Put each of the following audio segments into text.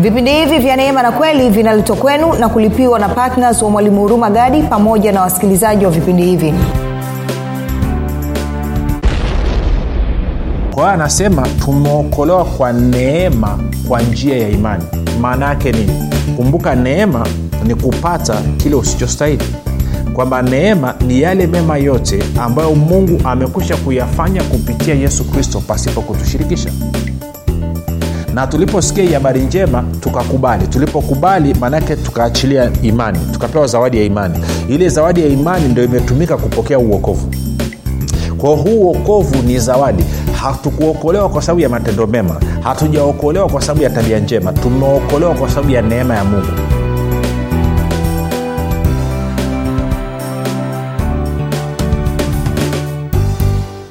vipindi hivi vya neema na kweli vinaletwa kwenu na kulipiwa na ptns wa mwalimu huruma gadi pamoja na wasikilizaji wa vipindi hivi. Kwa hiyo anasema tumeokolewa kwa neema kwa njia ya imani. Maana yake nini? Kumbuka neema ni kupata kile usichostahili. Kwamba neema ni yale mema yote ambayo mungu amekwisha kuyafanya kupitia yesu kristo pasipo kutushirikisha na tuliposikia hii habari njema tukakubali. Tulipokubali maanake tukaachilia imani. Tukapewa zawadi ya imani. Ile zawadi ya imani ndio imetumika kupokea uokovu. Kwa huu uokovu ni zawadi. Hatukuokolewa kwa sababu ya matendo mema. Hatujaokolewa kwa sababu ya tabia njema. Tumeokolewa kwa sababu ya neema ya mungu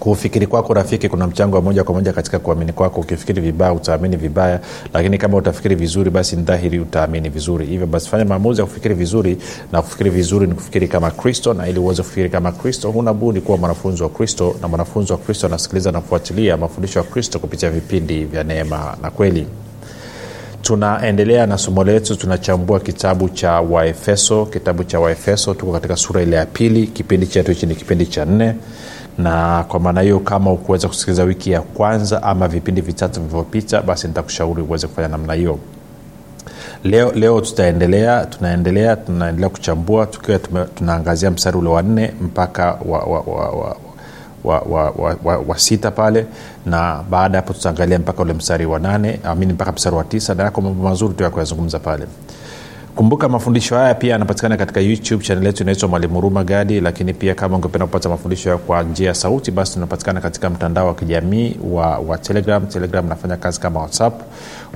kufikiri kwako rafiki kuna mchango wa moja kwa moja katika kuamini kwako. Ukifikiri vibaya utaamini vibaya lakini kama utafikiri vizuri basi ni dhahiri utaamini vizuri. Hivyo basi fanya maamuzi ya kufikiri vizuri na kufikiri vizuri ni kufikiri kama kristo na ili uweze kufikiri kama kristo huna kuwa mwanafunzi wa kristo na mwanafunzi wa kristo anasikiliza na kufuatilia mafundisho ya kristo kupitia vipindi vya neema na kweli. Tunaendelea na somo letu tunachambua kitabu cha waefeso. Kitabu cha waefeso tuko katika sura ile ya pili. Kipindi chetu hichi ni kipindi cha nne na kwa maana hiyo kama ukuweza kusikiliza wiki ya kwanza ama vipindi vitatu vilivyopita basi nitakushauri uweze kufanya namna hiyo. Leo leo tutaendelea tunaendelea tunaendelea kuchambua tukiwa tunaangazia mstari ule wa nne mpaka wa, wa, wa, wa wa, wa, wa, wa, wa sita pale na baada ya hapo tutaangalia mpaka ule mstari wa nane amini mpaka mstari wa tisa na yako mambo mazuri tu ya kuyazungumza pale kumbuka mafundisho haya pia yanapatikana katika youtube chanel yetu inaitwa mwalimu huruma gadi lakini pia kama ungependa kupata mafundisho hayo kwa njia ya sauti basi tunapatikana katika mtandao wa kijamii wa, wa telegram. Telegram nafanya kazi kama whatsapp.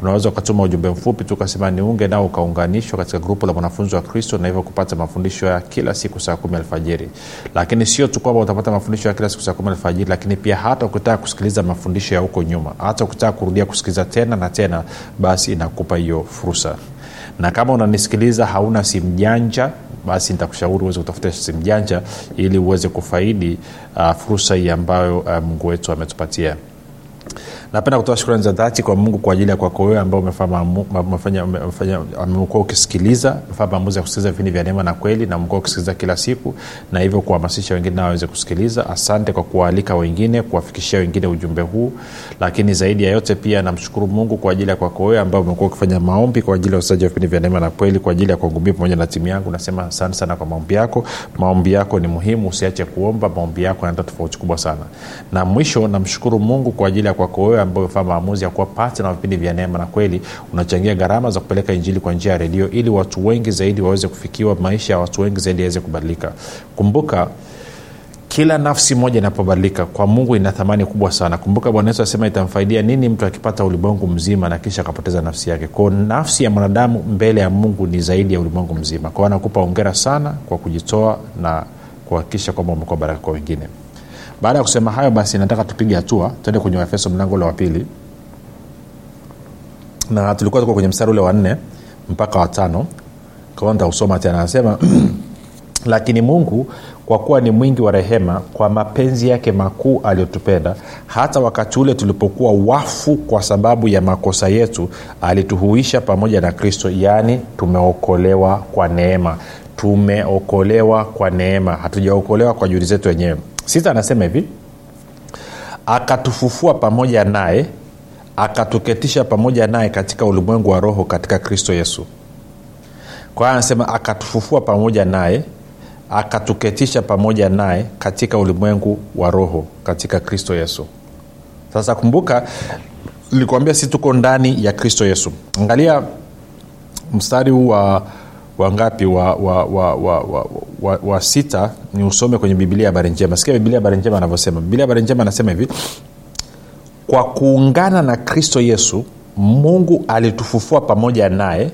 Unaweza ukatuma ujumbe mfupi tu ukasema niunge nao ukaunganishwa katika grupu la mwanafunzi wa kristo na hivyo kupata mafundisho ya kila siku saa kumi alfajiri. Lakini sio tu kwamba utapata mafundisho ya kila siku saa kumi alfajiri lakini pia hata ukitaka kusikiliza mafundisho ya huko nyuma hata ukitaka kurudia kusikiliza tena na tena basi inakupa hiyo fursa na kama unanisikiliza hauna simu janja basi nitakushauri uweze kutafuta simu janja ili uweze kufaidi uh, fursa hii ambayo uh, mungu wetu ametupatia napenda kutoa shukrani za dhati kwa mungu kwa ajili ya kwako wewe ambao umekuwa ukisikiliza umefanya maamuzi ya kusikiliza vipindi vya neema na kweli na umekuwa ukisikiliza kila siku na hivyo kuhamasisha wengine nao waweze kusikiliza. Asante kwa kuwaalika wengine kuwafikishia wengine ujumbe huu. Lakini zaidi ya yote pia namshukuru mungu kwa ajili ya kwako wewe ambao umekuwa ukifanya maombi kwa ajili ya usaji wa vipindi vya neema na kweli kwa ajili ya kuangumia pamoja na timu yangu. Nasema asante sana kwa maombi yako. Maombi yako ni muhimu usiache kuomba. Maombi yako yanata tofauti kubwa sana. Na mwisho namshukuru mungu kwa ajili ya kwako wewe ambao umefanya maamuzi ya kuwa pati na vipindi vya neema na kweli unachangia gharama za kupeleka injili kwa njia ya redio ili watu wengi zaidi waweze kufikiwa maisha ya watu wengi zaidi yaweze kubadilika. Kumbuka kila nafsi moja inapobadilika kwa mungu ina thamani kubwa sana. Kumbuka bwana yesu asema itamfaidia nini mtu akipata ulimwengu mzima na kisha akapoteza nafsi yake. Kwao nafsi ya mwanadamu mbele ya mungu ni zaidi ya ulimwengu mzima. Kwao anakupa ongera sana kwa kujitoa na kuhakikisha kwamba umekuwa baraka kwa wengine baada ya kusema hayo basi nataka tupige hatua tuende kwenye waefeso mlango ule wa pili. Na tulikuwa tuko kwenye mstari ule wa nne mpaka watano kwa nitausoma tena. Anasema lakini mungu kwa kuwa ni mwingi wa rehema kwa mapenzi yake makuu aliyotupenda hata wakati ule tulipokuwa wafu kwa sababu ya makosa yetu alituhuisha pamoja na kristo yaani tumeokolewa kwa neema tumeokolewa kwa neema. Hatujaokolewa kwa juhudi zetu wenyewe. Sita anasema hivi akatufufua pamoja naye akatuketisha pamoja naye katika ulimwengu wa roho katika kristo yesu. Kwa hiyo anasema akatufufua pamoja naye akatuketisha pamoja naye katika ulimwengu wa roho katika kristo yesu. Sasa kumbuka nilikuambia si tuko ndani ya kristo yesu. Angalia mstari huu wa wangapi wa, wa, wa, wa, wa, wa, wa sita ni usome kwenye bibilia habari njema. Sikia bibilia habari njema anavyosema. Bibilia habari njema anasema hivi kwa kuungana na kristo yesu mungu alitufufua pamoja naye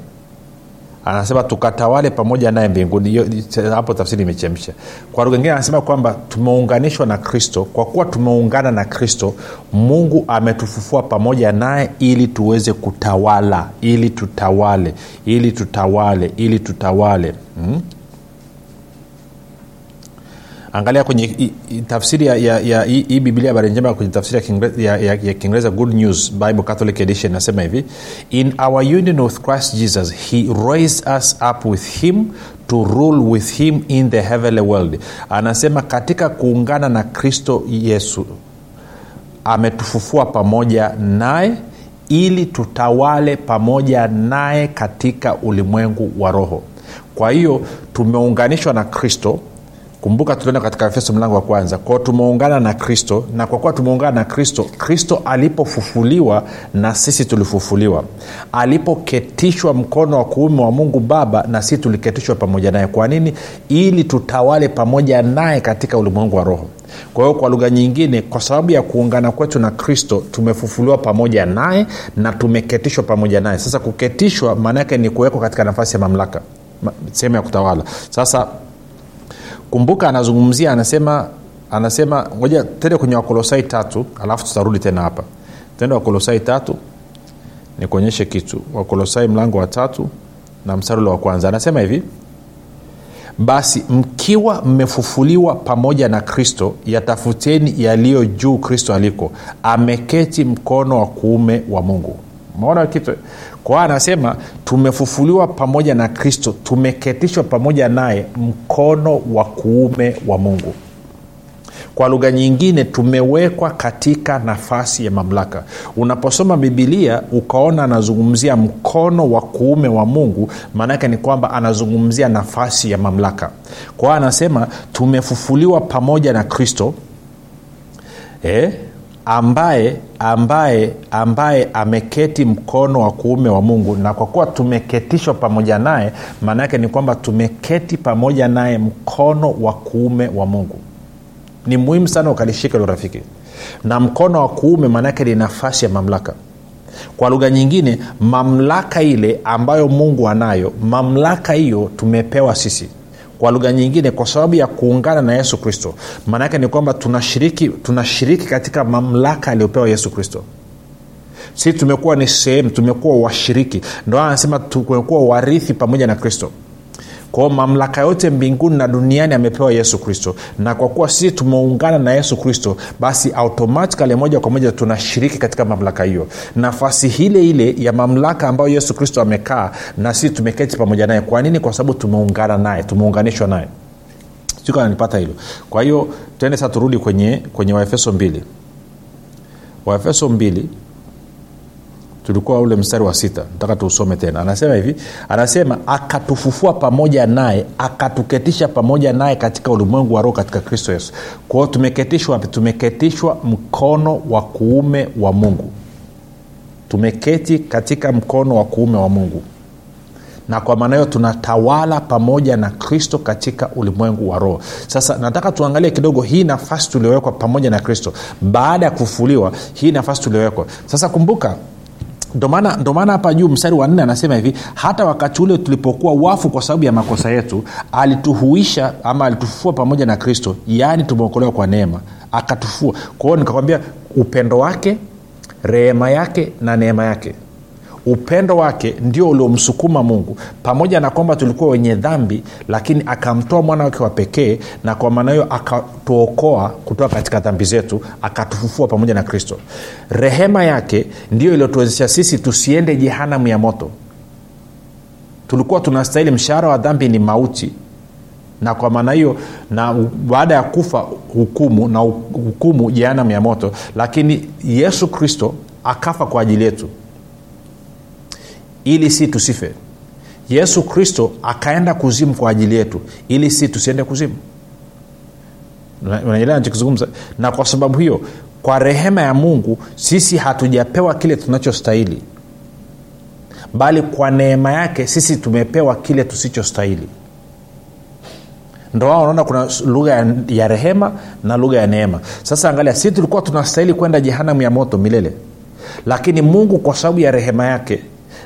anasema tukatawale pamoja naye mbinguni. Hapo tafsiri imechemsha. Kwa lugha anasema kwamba tumeunganishwa na kristo. Kwa kuwa tumeungana na kristo mungu ametufufua pamoja naye ili tuweze kutawala ili tutawale ili tutawale ili tutawale. Hmm? Angalia kwenye tafsiri ya, hii biblia habari njema kwenye tafsiri ya, ya, ya kiingereza good news bible catholic edition nasema hivi. In our union with christ jesus he raised us up with him to rule with him in the heavenly world. Anasema katika kuungana na kristo yesu ametufufua pamoja naye ili tutawale pamoja naye katika ulimwengu wa roho. Kwa hiyo tumeunganishwa na kristo kumbuka tuliona katika efeso mlango wa kwanza. Kwao tumeungana na kristo na kwa kuwa tumeungana na kristo kristo alipofufuliwa na sisi tulifufuliwa. Alipoketishwa mkono wa kuume wa mungu baba na sisi tuliketishwa pamoja naye. Kwa nini? Ili tutawale pamoja naye katika ulimwengu wa roho. Kwa hiyo kwa lugha nyingine kwa sababu ya kuungana kwetu na kristo tumefufuliwa pamoja naye na tumeketishwa pamoja naye. Sasa kuketishwa maana yake ni kuwekwa katika nafasi ya mamlaka ma- sehemu ya kutawala. Sasa kumbuka anazungumzia anasema anasema ngoja tende kwenye wakolosai tatu alafu tutarudi tena hapa. Tende wakolosai tatu nikuonyeshe kitu. Wakolosai mlango wa tatu na mstari ule wa kwanza. Anasema hivi basi mkiwa mmefufuliwa pamoja na kristo yatafuteni yaliyo juu kristo aliko ameketi mkono wa kuume wa mungu maona kitu? Kwa anasema tumefufuliwa pamoja na kristo tumeketishwa pamoja naye mkono wa kuume wa mungu. Kwa lugha nyingine tumewekwa katika nafasi ya mamlaka. Unaposoma bibilia ukaona anazungumzia mkono wa kuume wa mungu maanaake ni kwamba anazungumzia nafasi ya mamlaka. Kwa anasema tumefufuliwa pamoja na kristo. Eh, ambaye ambaye ambaye ameketi mkono wa kuume wa mungu. Na kwa kuwa tumeketishwa pamoja naye maana yake ni kwamba tumeketi pamoja naye mkono wa kuume wa mungu. Ni muhimu sana ukalishika hilo rafiki. Na mkono wa kuume maanaake ni nafasi ya mamlaka. Kwa lugha nyingine mamlaka ile ambayo mungu anayo mamlaka hiyo tumepewa sisi kwa lugha nyingine kwa sababu ya kuungana na yesu kristo. Maanaake ni kwamba tunashiriki tunashiriki katika mamlaka aliyopewa yesu kristo. Sisi tumekuwa ni sehemu tumekuwa washiriki. Ndo anasema tumekuwa warithi pamoja na kristo kwao mamlaka yote mbinguni na duniani amepewa yesu kristo. Na kwa kuwa sisi tumeungana na yesu kristo basi automatikali moja kwa moja tunashiriki katika mamlaka hiyo. Nafasi ile ile ya mamlaka ambayo yesu kristo amekaa na sisi tumeketi pamoja naye. Kwa nini? Kwa sababu tumeungana naye tumeunganishwa naye. Siku hilo. Kwa hiyo tuende sasa turudi kwenye kwenye waefeso mbili. Waefeso mbili tulikuwa ule mstari wa sita. Nataka tuusome tena. Anasema hivi anasema akatufufua pamoja naye akatuketisha pamoja naye katika ulimwengu wa roho katika kristo yesu. Kwao tumeketishwa tumeketishwa mkono wa kuume wa mungu. Tumeketi katika mkono wa kuume wa mungu. Na kwa maana hiyo tunatawala pamoja na kristo katika ulimwengu wa roho. Sasa nataka tuangalie kidogo hii nafasi tuliowekwa pamoja na kristo. Baada ya kufufuliwa hii nafasi tuliowekwa. Sasa kumbuka ndo maana hapa juu mstari wa nne anasema hivi hata wakati ule tulipokuwa wafu kwa sababu ya makosa yetu alituhuisha ama alitufufua pamoja na kristo yaani tumeokolewa kwa neema akatufua kwa hiyo nikakwambia upendo wake rehema yake na neema yake upendo wake ndio uliomsukuma mungu. Pamoja na kwamba tulikuwa wenye dhambi lakini akamtoa mwana wake wa pekee na kwa maana hiyo akatuokoa kutoka katika dhambi zetu akatufufua pamoja na kristo. Rehema yake ndio iliyotuwezesha sisi tusiende jehanamu ya moto. Tulikuwa tunastahili mshahara wa dhambi ni mauti. Na kwa maana hiyo na baada ya kufa hukumu na hukumu jehanamu ya moto. Lakini yesu kristo akafa kwa ajili yetu ili si tusife. Yesu kristo akaenda kuzimu kwa ajili yetu ili si tusiende kuzimu. Unaelewa nachokizungumza na kwa sababu hiyo kwa rehema ya mungu sisi hatujapewa kile tunachostahili bali kwa neema yake sisi tumepewa kile tusichostahili. Ndo wao unaona kuna lugha ya, rehema na lugha ya neema. Sasa angalia si tulikuwa tunastahili kwenda jehanamu ya moto milele lakini mungu kwa sababu ya rehema yake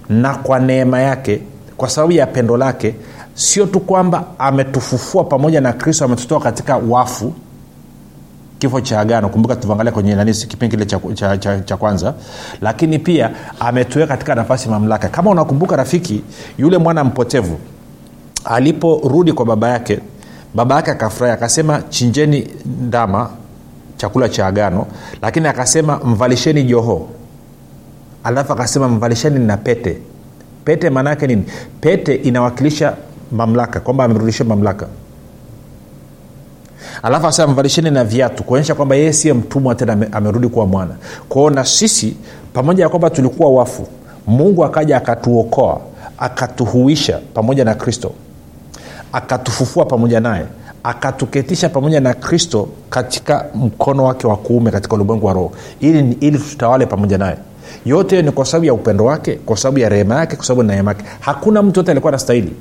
na kwa neema yake kwa sababu ya pendo lake sio tu kwamba ametufufua pamoja na kristo ametutoa katika wafu kifo cha agano. Kumbuka tuangalia kwenye nani kipindi kile cha, cha, cha, cha kwanza lakini pia ametuweka katika nafasi mamlaka. Kama unakumbuka rafiki yule mwana mpotevu aliporudi kwa baba yake baba yake akafurahi akasema chinjeni ndama chakula cha agano. Lakini akasema mvalisheni joho alafu akasema mvalisheni na pete. Pete maanaake nini? Pete inawakilisha mamlaka kwamba amerudisha mamlaka. Alafu asema mvalisheni na viatu kuonyesha kwamba yeye siye mtumwa tena amerudi kuwa mwana. Kwao na sisi pamoja na kwamba tulikuwa wafu mungu akaja akatuokoa akatuhuisha pamoja na kristo akatufufua pamoja naye akatuketisha pamoja na kristo katika mkono wake wa kuume katika ulimwengu wa roho ili, ili tutawale pamoja naye yote ni kwa sababu ya upendo wake kwa sababu ya rehema yake kwa sababu ya neema yake. Hakuna mtu yote alikuwa anastahili.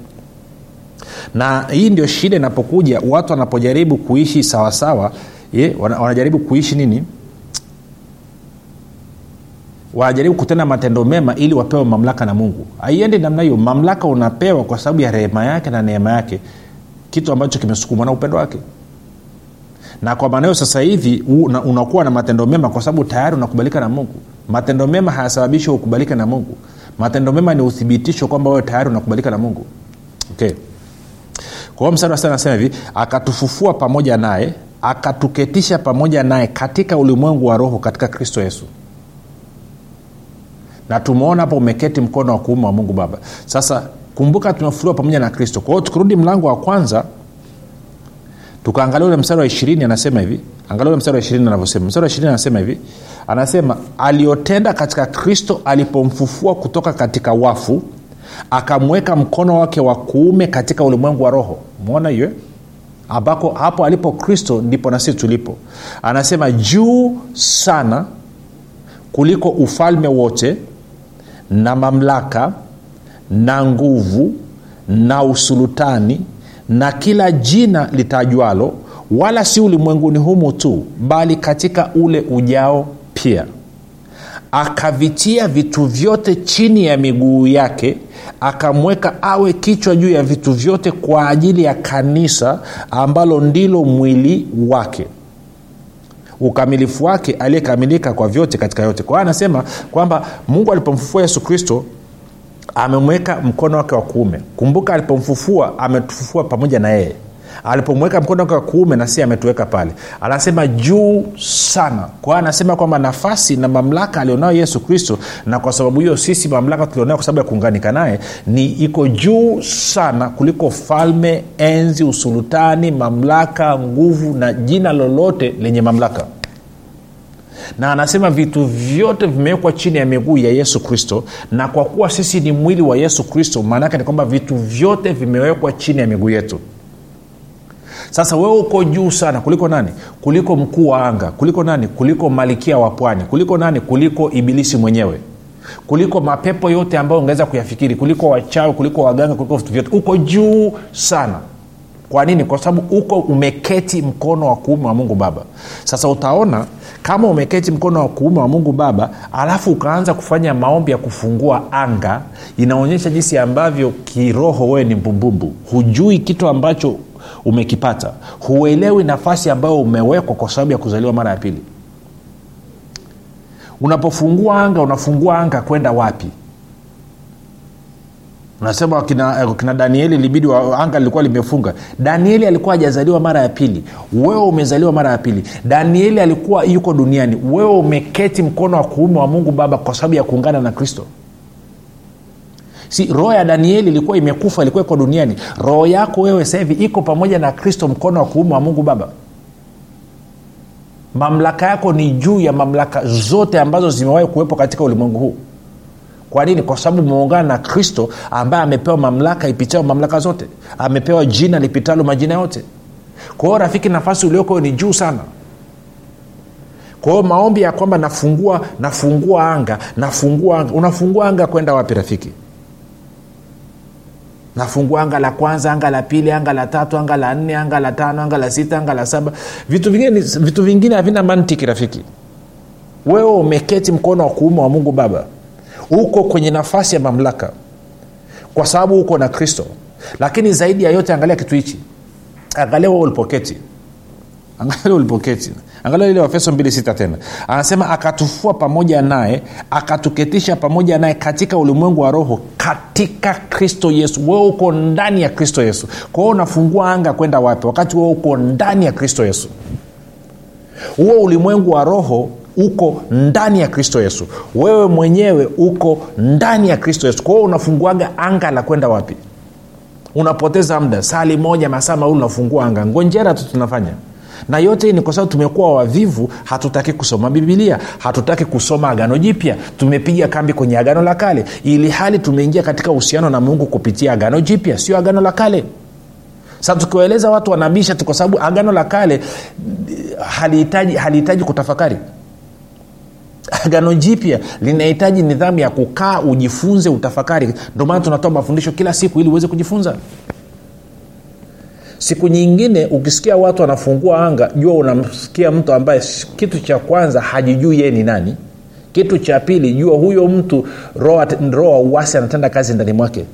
Na hii ndio shida inapokuja watu wanapojaribu kuishi sawasawa wanajaribu kuishi nini? Wanajaribu kutenda matendo mema ili wapewe mamlaka na mungu. Haiendi namna hiyo. Mamlaka unapewa kwa sababu ya rehema yake na neema yake. Kitu ambacho kimesukumwa na upendo wake. Na kwa maana hiyo sasa hivi unakuwa na matendo mema kwa sababu tayari unakubalika na mungu matendo mema hayasababishi ukubalike na mungu. Matendo mema ni uthibitisho kwamba wewe tayari unakubalika na mungu. Okay. Kwa hiyo mstari wa hivi akatufufua pamoja naye akatuketisha pamoja naye katika ulimwengu wa roho katika kristo yesu. Na tumeona hapo umeketi mkono wa kuume wa mungu baba. Sasa kumbuka tumefufuliwa pamoja na kristo. Kwa hiyo tukirudi mlango wa kwanza tukaangalia ule mstari wa ishirini anasema hivi angalia mstari wa ishirini anavyosema. Mstari wa ishirini anasema hivi. Anasema aliyotenda katika kristo alipomfufua kutoka katika wafu akamweka mkono wake wa kuume katika ulimwengu wa roho. Mwona hiyo eh? ambako hapo alipo kristo ndipo na sisi tulipo. Anasema juu sana kuliko ufalme wote na mamlaka na nguvu na usulutani na kila jina litajwalo wala si ulimwenguni humu tu bali katika ule ujao pia. Akavitia vitu vyote chini ya miguu yake akamweka awe kichwa juu ya vitu vyote kwa ajili ya kanisa ambalo ndilo mwili wake. Ukamilifu wake aliyekamilika kwa vyote katika yote. Kwa hiyo anasema kwamba mungu alipomfufua yesu kristo amemweka mkono wake wa kuume. Kumbuka alipomfufua ametufufua pamoja na yeye alipomweka mkono wake wa kuume na ametuweka pale. Anasema juu sana. Kwa anasema kwamba nafasi na mamlaka alionayo yesu kristo na kwa sababu hiyo sisi mamlaka tulionayo kwa sababu ya kuunganika naye ni iko juu sana kuliko falme enzi usultani mamlaka nguvu na jina lolote lenye mamlaka. Na anasema vitu vyote vimewekwa chini ya miguu ya yesu kristo na kwa kuwa sisi ni mwili wa yesu kristo maanaake ni kwamba vitu vyote vimewekwa chini ya miguu yetu sasa wewe uko juu sana kuliko nani? Kuliko mkuu wa anga kuliko nani? Kuliko malikia wa pwani kuliko nani? Kuliko ibilisi mwenyewe. Kuliko mapepo yote ambayo ungeweza kuyafikiri kuliko wachawi kuliko waganga kuliko vitu vyote. Uko juu sana. Kwa nini? Kwa sababu uko umeketi mkono wa kuume wa mungu baba. Sasa utaona kama umeketi mkono wa kuume wa mungu baba alafu ukaanza kufanya maombi ya kufungua anga inaonyesha jinsi ambavyo kiroho wewe ni mbumbumbu hujui kitu ambacho umekipata. Huelewi nafasi ambayo umewekwa kwa sababu ya kuzaliwa mara ya pili. Unapofungua anga unafungua anga kwenda wapi? Unasema kina, kina danieli libidi wa, anga lilikuwa limefunga. Danieli alikuwa hajazaliwa mara ya pili. Wewe umezaliwa mara ya pili. Danieli alikuwa yuko duniani. Wewe umeketi mkono wa kuume wa mungu baba kwa sababu ya kuungana na kristo si roho ya danieli ilikuwa imekufa ilikuwa iko duniani roho yako wewe hivi iko pamoja na kristo mkono wa kuume wa mungu baba. Mamlaka yako ni juu ya mamlaka zote ambazo zimewahi kuwepo katika ulimwengu huu. Kwa nini? Kwa sababu umeungana na kristo ambaye amepewa mamlaka ipitayo mamlaka zote. Amepewa jina lipitalo majina yote. Kwa rafiki nafasi ulioko ni juu sana. Kwa maombi ya kwamba nafungua nafungua anga nafungua anga unafungua anga kwenda wapi rafiki nafungua anga la kwanza anga la pili anga la tatu anga la nne anga la tano anga la sita anga la saba. Vitu vingine havina mantiki rafiki. Wewe umeketi mkono wa kuume wa mungu baba. Uko kwenye nafasi ya mamlaka. Kwa sababu uko na kristo. Lakini zaidi ya yote angalia kitu hichi. Angalia wewe ulipoketi. Angalia ulipoketi angalia ile wafeso 26 tena. Anasema akatufua pamoja naye akatuketisha pamoja naye katika ulimwengu wa roho katika kristo yesu. Wewe uko ndani ya kristo yesu. Kwa hiyo unafungua anga kwenda wapi? Wakati wewe uko ndani ya kristo yesu. Huo ulimwengu wa roho uko ndani ya kristo yesu. Wewe mwenyewe uko ndani ya kristo yesu. Kwa hiyo unafunguaga anga la kwenda wapi? Unapoteza muda. Sali moja masaa mawili unafungua anga. Ngonjera tu tunafanya na yote ni kwa sababu tumekuwa wavivu hatutaki kusoma bibilia hatutaki kusoma agano jipya. Tumepiga kambi kwenye agano la kale ili hali tumeingia katika uhusiano na mungu kupitia agano jipya sio agano la kale. Sasa tukiwaeleza watu wanabisha tu kwa sababu agano la kale halihitaji halihitaji kutafakari. Agano jipya linahitaji nidhamu ya kukaa ujifunze utafakari. Ndio maana tunatoa mafundisho kila siku ili uweze kujifunza siku nyingine ukisikia watu wanafungua anga jua unamsikia mtu ambaye kitu cha kwanza hajijui yeye ni nani. Kitu cha pili jua huyo mtu roho wa anatenda kazi ndani mwake.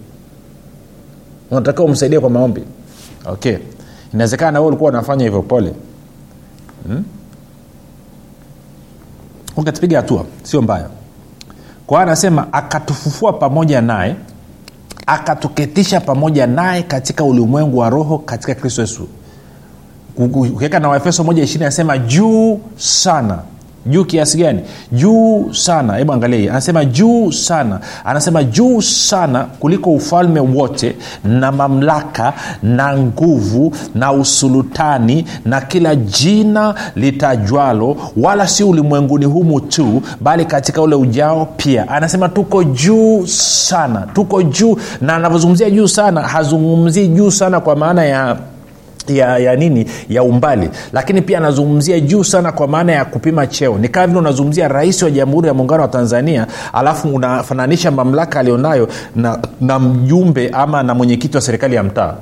Unatakiwa umsaidie kwa maombi. Okay. Inawezekana nawe ulikuwa unafanya hivyo pole. Hmm? ukatupiga hatua sio mbaya. Kwa anasema akatufufua pamoja naye akatuketisha pamoja naye katika ulimwengu wa roho katika kristo yesu. Ukiweka na waefeso moja ishirini anasema juu sana juu kiasi gani? Juu sana. Hebu angalia hii. Anasema juu sana. Anasema juu sana kuliko ufalme wote na mamlaka na nguvu na usulutani na kila jina litajwalo wala si ulimwenguni humu tu bali katika ule ujao pia. Anasema tuko juu sana. Tuko juu. Na anavyozungumzia juu sana hazungumzii juu sana kwa maana ya ya, ya nini ya umbali. Lakini pia anazungumzia juu sana kwa maana ya kupima cheo. Ni kama vile unazungumzia rais wa jamhuri ya muungano wa tanzania alafu unafananisha mamlaka alionayo na, na mjumbe ama na mwenyekiti wa serikali ya mtaa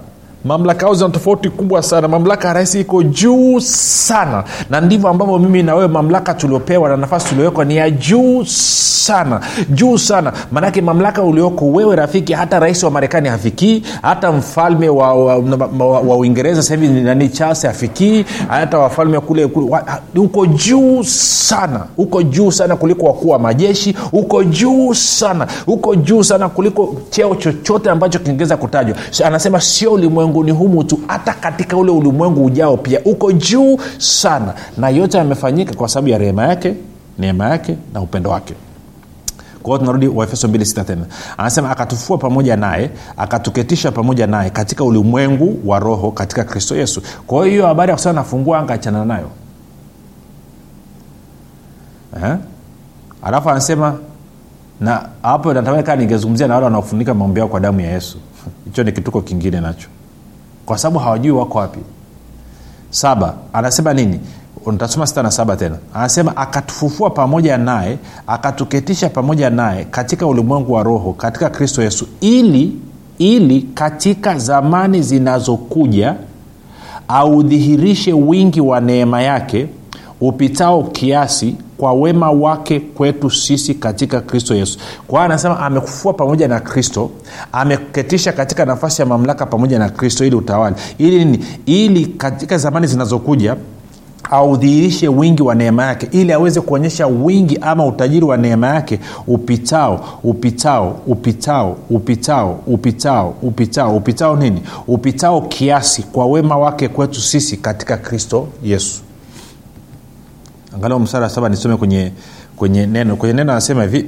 mamlaka ao zina tofauti kubwa sana. Mamlaka ya rais iko juu sana. Na ndivyo ambavyo mimi na wewe mamlaka tuliopewa na nafasi tuliowekwa ni ya juu sana. Juu sana. Maanake mamlaka ulioko wewe rafiki hata rais wa marekani hafikii hata mfalme wa, wa, wa, wa uingereza sahivi nani charles hafikii hata wafalme kule, kule juu sana. Uko juu sana kuliko wakuu wa majeshi. Uko juu sana. Uko juu sana kuliko cheo chochote ambacho kingeweza kutajwa. Anasema sio ulimwenguni humu tu hata katika ule ulimwengu ujao pia uko juu sana. Na yote yamefanyika kwa sababu ya rehema yake neema yake na upendo wake. Tunarudi waefeso 26 tena. Anasema akatufua pamoja naye akatuketisha pamoja naye katika ulimwengu wa roho katika kristo yesu. Kwa hiyo habari ya kusema nafungua anga nayo. Alafu anasema na hapo natamani kaa ningezungumzia na wale wanaofunika maombi yao kwa damu ya yesu. Hicho ni kituko kingine nacho kwa sababu hawajui wako wapi. Saba anasema nini? Ntasoma sita na saba tena. Anasema akatufufua pamoja naye akatuketisha pamoja naye katika ulimwengu wa roho katika kristo yesu ili ili katika zamani zinazokuja audhihirishe wingi wa neema yake upitao kiasi kwa wema wake kwetu sisi katika kristo yesu. Kwa hiyo anasema amekufua pamoja na kristo ameketisha katika nafasi ya mamlaka pamoja na kristo ili utawali ili nini? Ili katika zamani zinazokuja audhihirishe wingi wa neema yake ili aweze kuonyesha wingi ama utajiri wa neema yake. Upitao upitao upitao upitao upitao upitao. Upitao nini? Upitao kiasi kwa wema wake kwetu sisi katika kristo yesu angalau msara wa saba nisome kwenye kwenye neno kwenye neno anasema hivi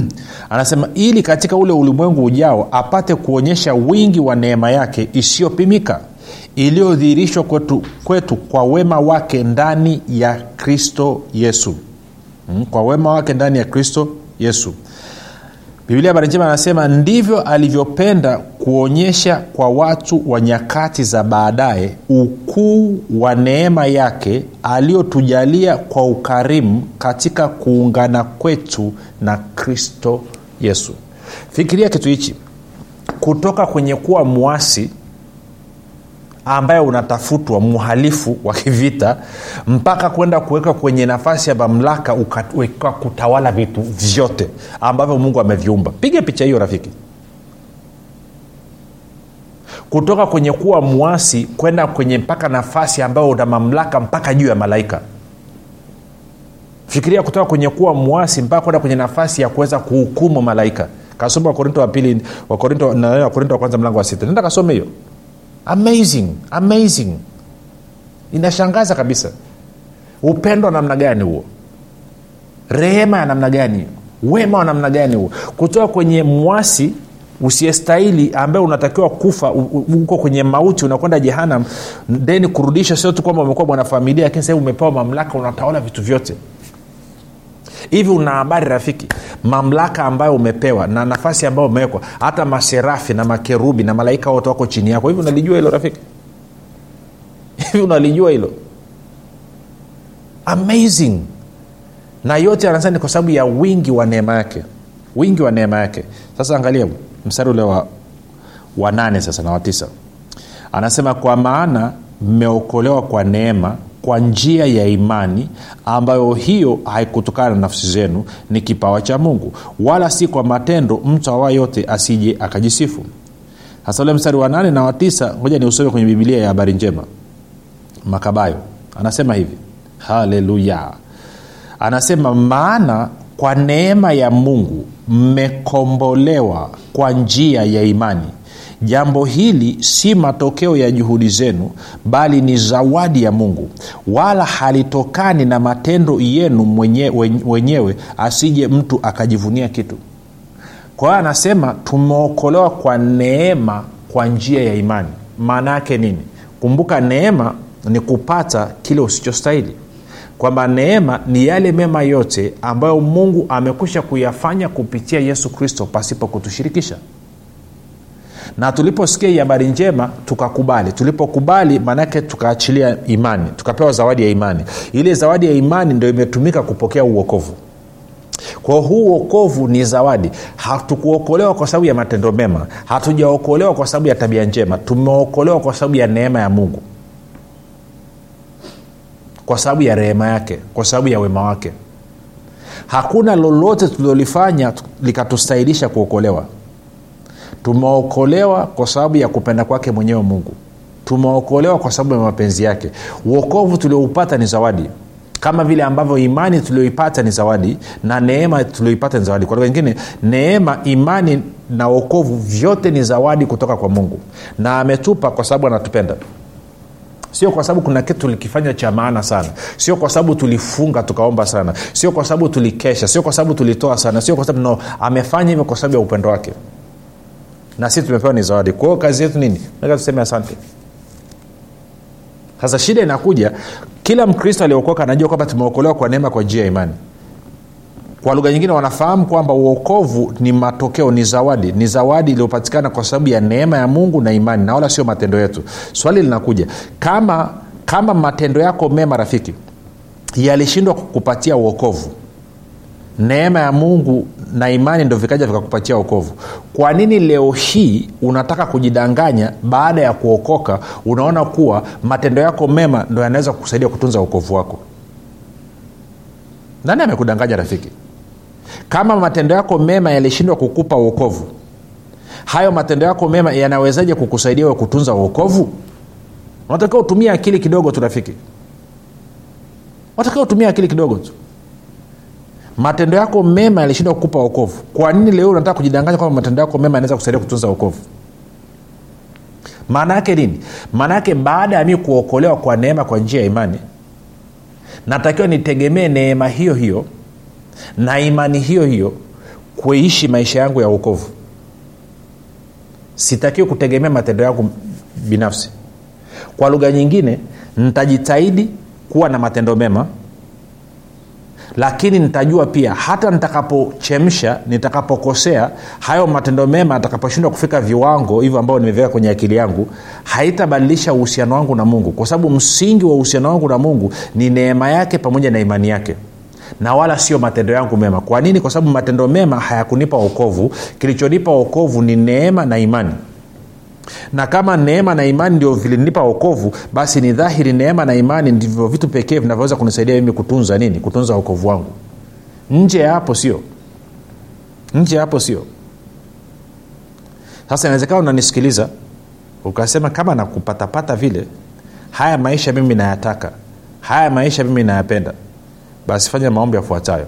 anasema ili katika ule ulimwengu ujao apate kuonyesha wingi wa neema yake isiyopimika iliyodhihirishwa kwetu, kwetu kwa wema wake ndani ya kristo yesu hmm? kwa wema wake ndani ya kristo yesu biblia habari njema anasema ndivyo alivyopenda kuonyesha kwa watu wa nyakati za baadaye ukuu wa neema yake aliyotujalia kwa ukarimu katika kuungana kwetu na kristo yesu. Fikiria kitu hichi. Kutoka kwenye kuwa mwasi ambaye unatafutwa mhalifu wa kivita mpaka kwenda kuweka kwenye nafasi ya mamlaka ukaweka kutawala vitu vyote ambavyo mungu ameviumba. Piga picha hiyo rafiki. Kutoka kwenye kuwa mwasi kwenda kwenye mpaka nafasi ambayo una mamlaka mpaka juu ya malaika. Fikiria kutoka kwenye kuwa mwasi mpaka kwenda kwenye nafasi ya kuweza kuhukumu malaika. Kasoma wakorinto wa pili wakorinto wa kwanza mlango wa sita. Nenda kasome hiyo amazing amazing. Inashangaza kabisa. Upendo wa namna gani huo? Rehema ya namna gani? Wema wa namna gani huo? Kutoka kwenye mwasi usiyestahili ambaye unatakiwa kufa huko kwenye mauti unakwenda jehanam then kurudisha sio tu kwamba umekuwa mwanafamilia lakini sahii umepewa mamlaka unatawala vitu vyote hivi una habari rafiki? Mamlaka ambayo umepewa na nafasi ambayo umewekwa hata maserafi na makerubi na malaika wote wako chini yako. Hivi unalijua hilo rafiki? Hivi unalijua hilo? Amazing. Na yote anasema ni kwa sababu ya wingi wa neema yake. Wingi wa neema yake. Sasa angalia mstari ule wa, wa nane sasa na wa tisa. Anasema kwa maana mmeokolewa kwa neema kwa njia ya imani ambayo hiyo haikutokana na nafsi zenu ni kipawa cha mungu wala si kwa matendo mtu awa yote asije akajisifu. Hasa ule mstari wa nane na watisa ngoja ni usome kwenye bibilia ya habari njema. Makabayo anasema hivi. Haleluya. Anasema maana kwa neema ya mungu mmekombolewa kwa njia ya imani jambo hili si matokeo ya juhudi zenu bali ni zawadi ya mungu. Wala halitokani na matendo yenu mwenye, wenyewe asije mtu akajivunia kitu. Kwa hiyo anasema tumeokolewa kwa neema kwa njia ya imani. Maana yake nini? Kumbuka neema ni kupata kile usichostahili. Kwamba neema ni yale mema yote ambayo mungu amekwisha kuyafanya kupitia yesu kristo pasipo kutushirikisha na tuliposikia hii habari njema tukakubali. Tulipokubali maanake tukaachilia imani. Tukapewa zawadi ya imani. Ile zawadi ya imani ndo imetumika kupokea uokovu. Kwa huu uokovu ni zawadi. Hatukuokolewa kwa sababu ya matendo mema. Hatujaokolewa kwa sababu ya tabia njema. Tumeokolewa kwa sababu ya neema ya mungu. Kwa sababu ya rehema yake. Kwa sababu ya wema wake. Hakuna lolote tulilolifanya likatustahilisha kuokolewa tumeokolewa kwa sababu ya kupenda kwake mwenyewe mungu. Tumeokolewa kwa sababu ya mapenzi yake. Uokovu tulioupata ni zawadi. Kama vile ambavyo imani tulioipata ni zawadi na neema tulioipata ni zawadi. Kwa lugha nyingine neema imani na uokovu vyote ni zawadi kutoka kwa mungu. Na ametupa kwa sababu anatupenda. Sio kwa sababu kuna kitu tulikifanya cha maana sana. Sio kwa sababu tulifunga tukaomba sana. Sio kwa sababu tulikesha. Sio kwa sababu tulitoa sana. Sio kwa sababu no. Amefanya hivyo kwa sababu ya upendo wake na sisi tumepewa ni zawadi. Kwao kazi yetu nini? Naweza tuseme asante. Sasa shida inakuja kila mkristo aliokoka anajua kwamba tumeokolewa kwa neema kwa njia ya imani. Kwa lugha nyingine wanafahamu kwamba uokovu ni matokeo ni zawadi. Ni zawadi iliyopatikana kwa sababu ya neema ya mungu na imani na wala sio matendo yetu. Swali linakuja kama kama matendo yako mema rafiki yalishindwa kukupatia uokovu neema ya mungu na imani ndo vikaja vikakupatia okovu kwa nini leo hii unataka kujidanganya baada ya kuokoka unaona kuwa matendo yako mema ndo yanaweza kukusaidia kutunza uokovu wako? Nani amekudanganya rafiki? Kama matendo yako mema yalishindwa kukupa uokovu hayo matendo yako mema yanawezaje kukusaidia we kutunza uokovu unatakiwa utumie akili kidogo tu rafiki. Unatakiwa utumie akili kidogo tu matendo yako mema yalishindwa kukupa wokovu. Kwa nini leo unataka kujidanganya kwamba matendo yako mema yanaweza kusaidia kutunza wokovu? Maana yake nini? Maana yake baada ya mi kuokolewa kwa neema kwa njia ya imani natakiwa nitegemee neema hiyo hiyo na imani hiyo hiyo kuishi maisha yangu ya uokovu sitakiwi kutegemea matendo yangu binafsi. Kwa lugha nyingine nitajitahidi kuwa na matendo mema lakini nitajua pia hata nitakapochemsha nitakapokosea hayo matendo mema atakaposhindwa kufika viwango hivyo ambao nimeviweka kwenye akili yangu haitabadilisha uhusiano wangu na mungu. Kwa sababu msingi wa uhusiano wangu na mungu ni neema yake pamoja na imani yake. Na wala sio matendo yangu mema. Kwa nini? Kwa sababu matendo mema hayakunipa okovu kilichonipa okovu ni neema na imani na kama neema na imani ndio vilinipa okovu basi ni dhahiri neema na imani ndivyo vitu pekee vinavyoweza kunisaidia mimi kutunza nini? Kutunza okovu wangu. Nje ya hapo sio. Nje ya hapo sio. Sasa inawezekana unanisikiliza ukasema kama nakupatapata vile haya maisha mimi nayataka haya maisha mimi nayapenda basi fanya maombi yafuatayo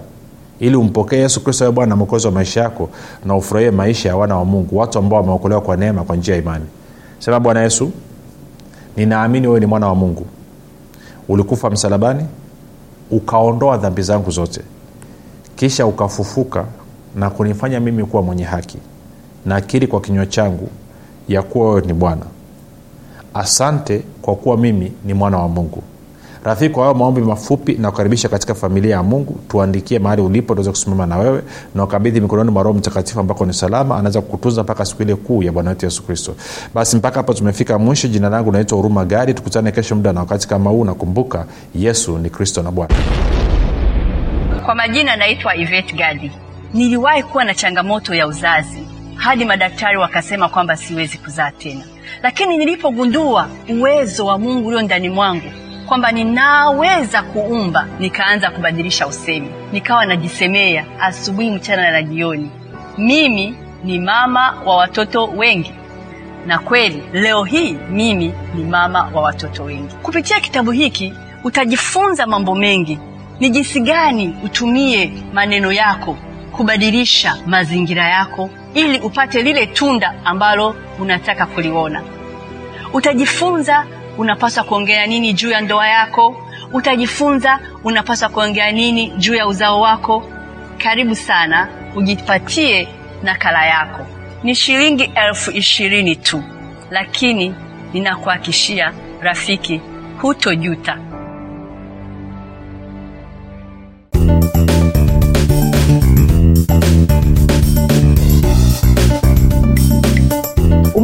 ili umpokee yesu kristo awe bwana na mwokozi wa maisha yako na ufurahie maisha ya wana wa mungu watu ambao wameokolewa kwa neema kwa njia ya imani. Sema bwana yesu ninaamini wewe ni mwana wa mungu. Ulikufa msalabani ukaondoa dhambi zangu zote. Kisha ukafufuka na kunifanya mimi kuwa mwenye haki nakiri kwa kinywa changu ya kuwa wewe ni bwana. Asante kwa kuwa mimi ni mwana wa mungu rafiki kwa hayo maombi mafupi na kukaribisha katika familia ya mungu. Tuandikie mahali ulipo tuweze kusimama na wewe. Na ukabidhi mikononi mwa roho mtakatifu ambako ni salama anaweza kukutunza mpaka siku ile kuu ya bwana wetu yesu kristo. Basi mpaka hapo tumefika mwisho. Jina langu naitwa huruma gadi. Tukutane kesho muda na wakati kama huu. Nakumbuka yesu ni kristo na bwana. Kwa majina naitwa ivet gadi. Niliwahi kuwa na changamoto ya uzazi hadi madaktari wakasema kwamba siwezi kuzaa tena. Lakini nilipogundua uwezo wa mungu ulio ndani mwangu kwamba ninaweza kuumba. Nikaanza kubadilisha usemi. Nikawa najisemea asubuhi mchana na jioni. Mimi ni mama wa watoto wengi. Na kweli leo hii mimi ni mama wa watoto wengi. Kupitia kitabu hiki utajifunza mambo mengi. Ni jinsi gani utumie maneno yako kubadilisha mazingira yako ili upate lile tunda ambalo unataka kuliona. Utajifunza unapaswa kuongea nini juu ya ndoa yako? Utajifunza unapaswa kuongea nini juu ya uzao wako? Karibu sana ujipatie nakala yako. Ni shilingi elfu ishirini tu lakini ninakuhakishia rafiki hutojuta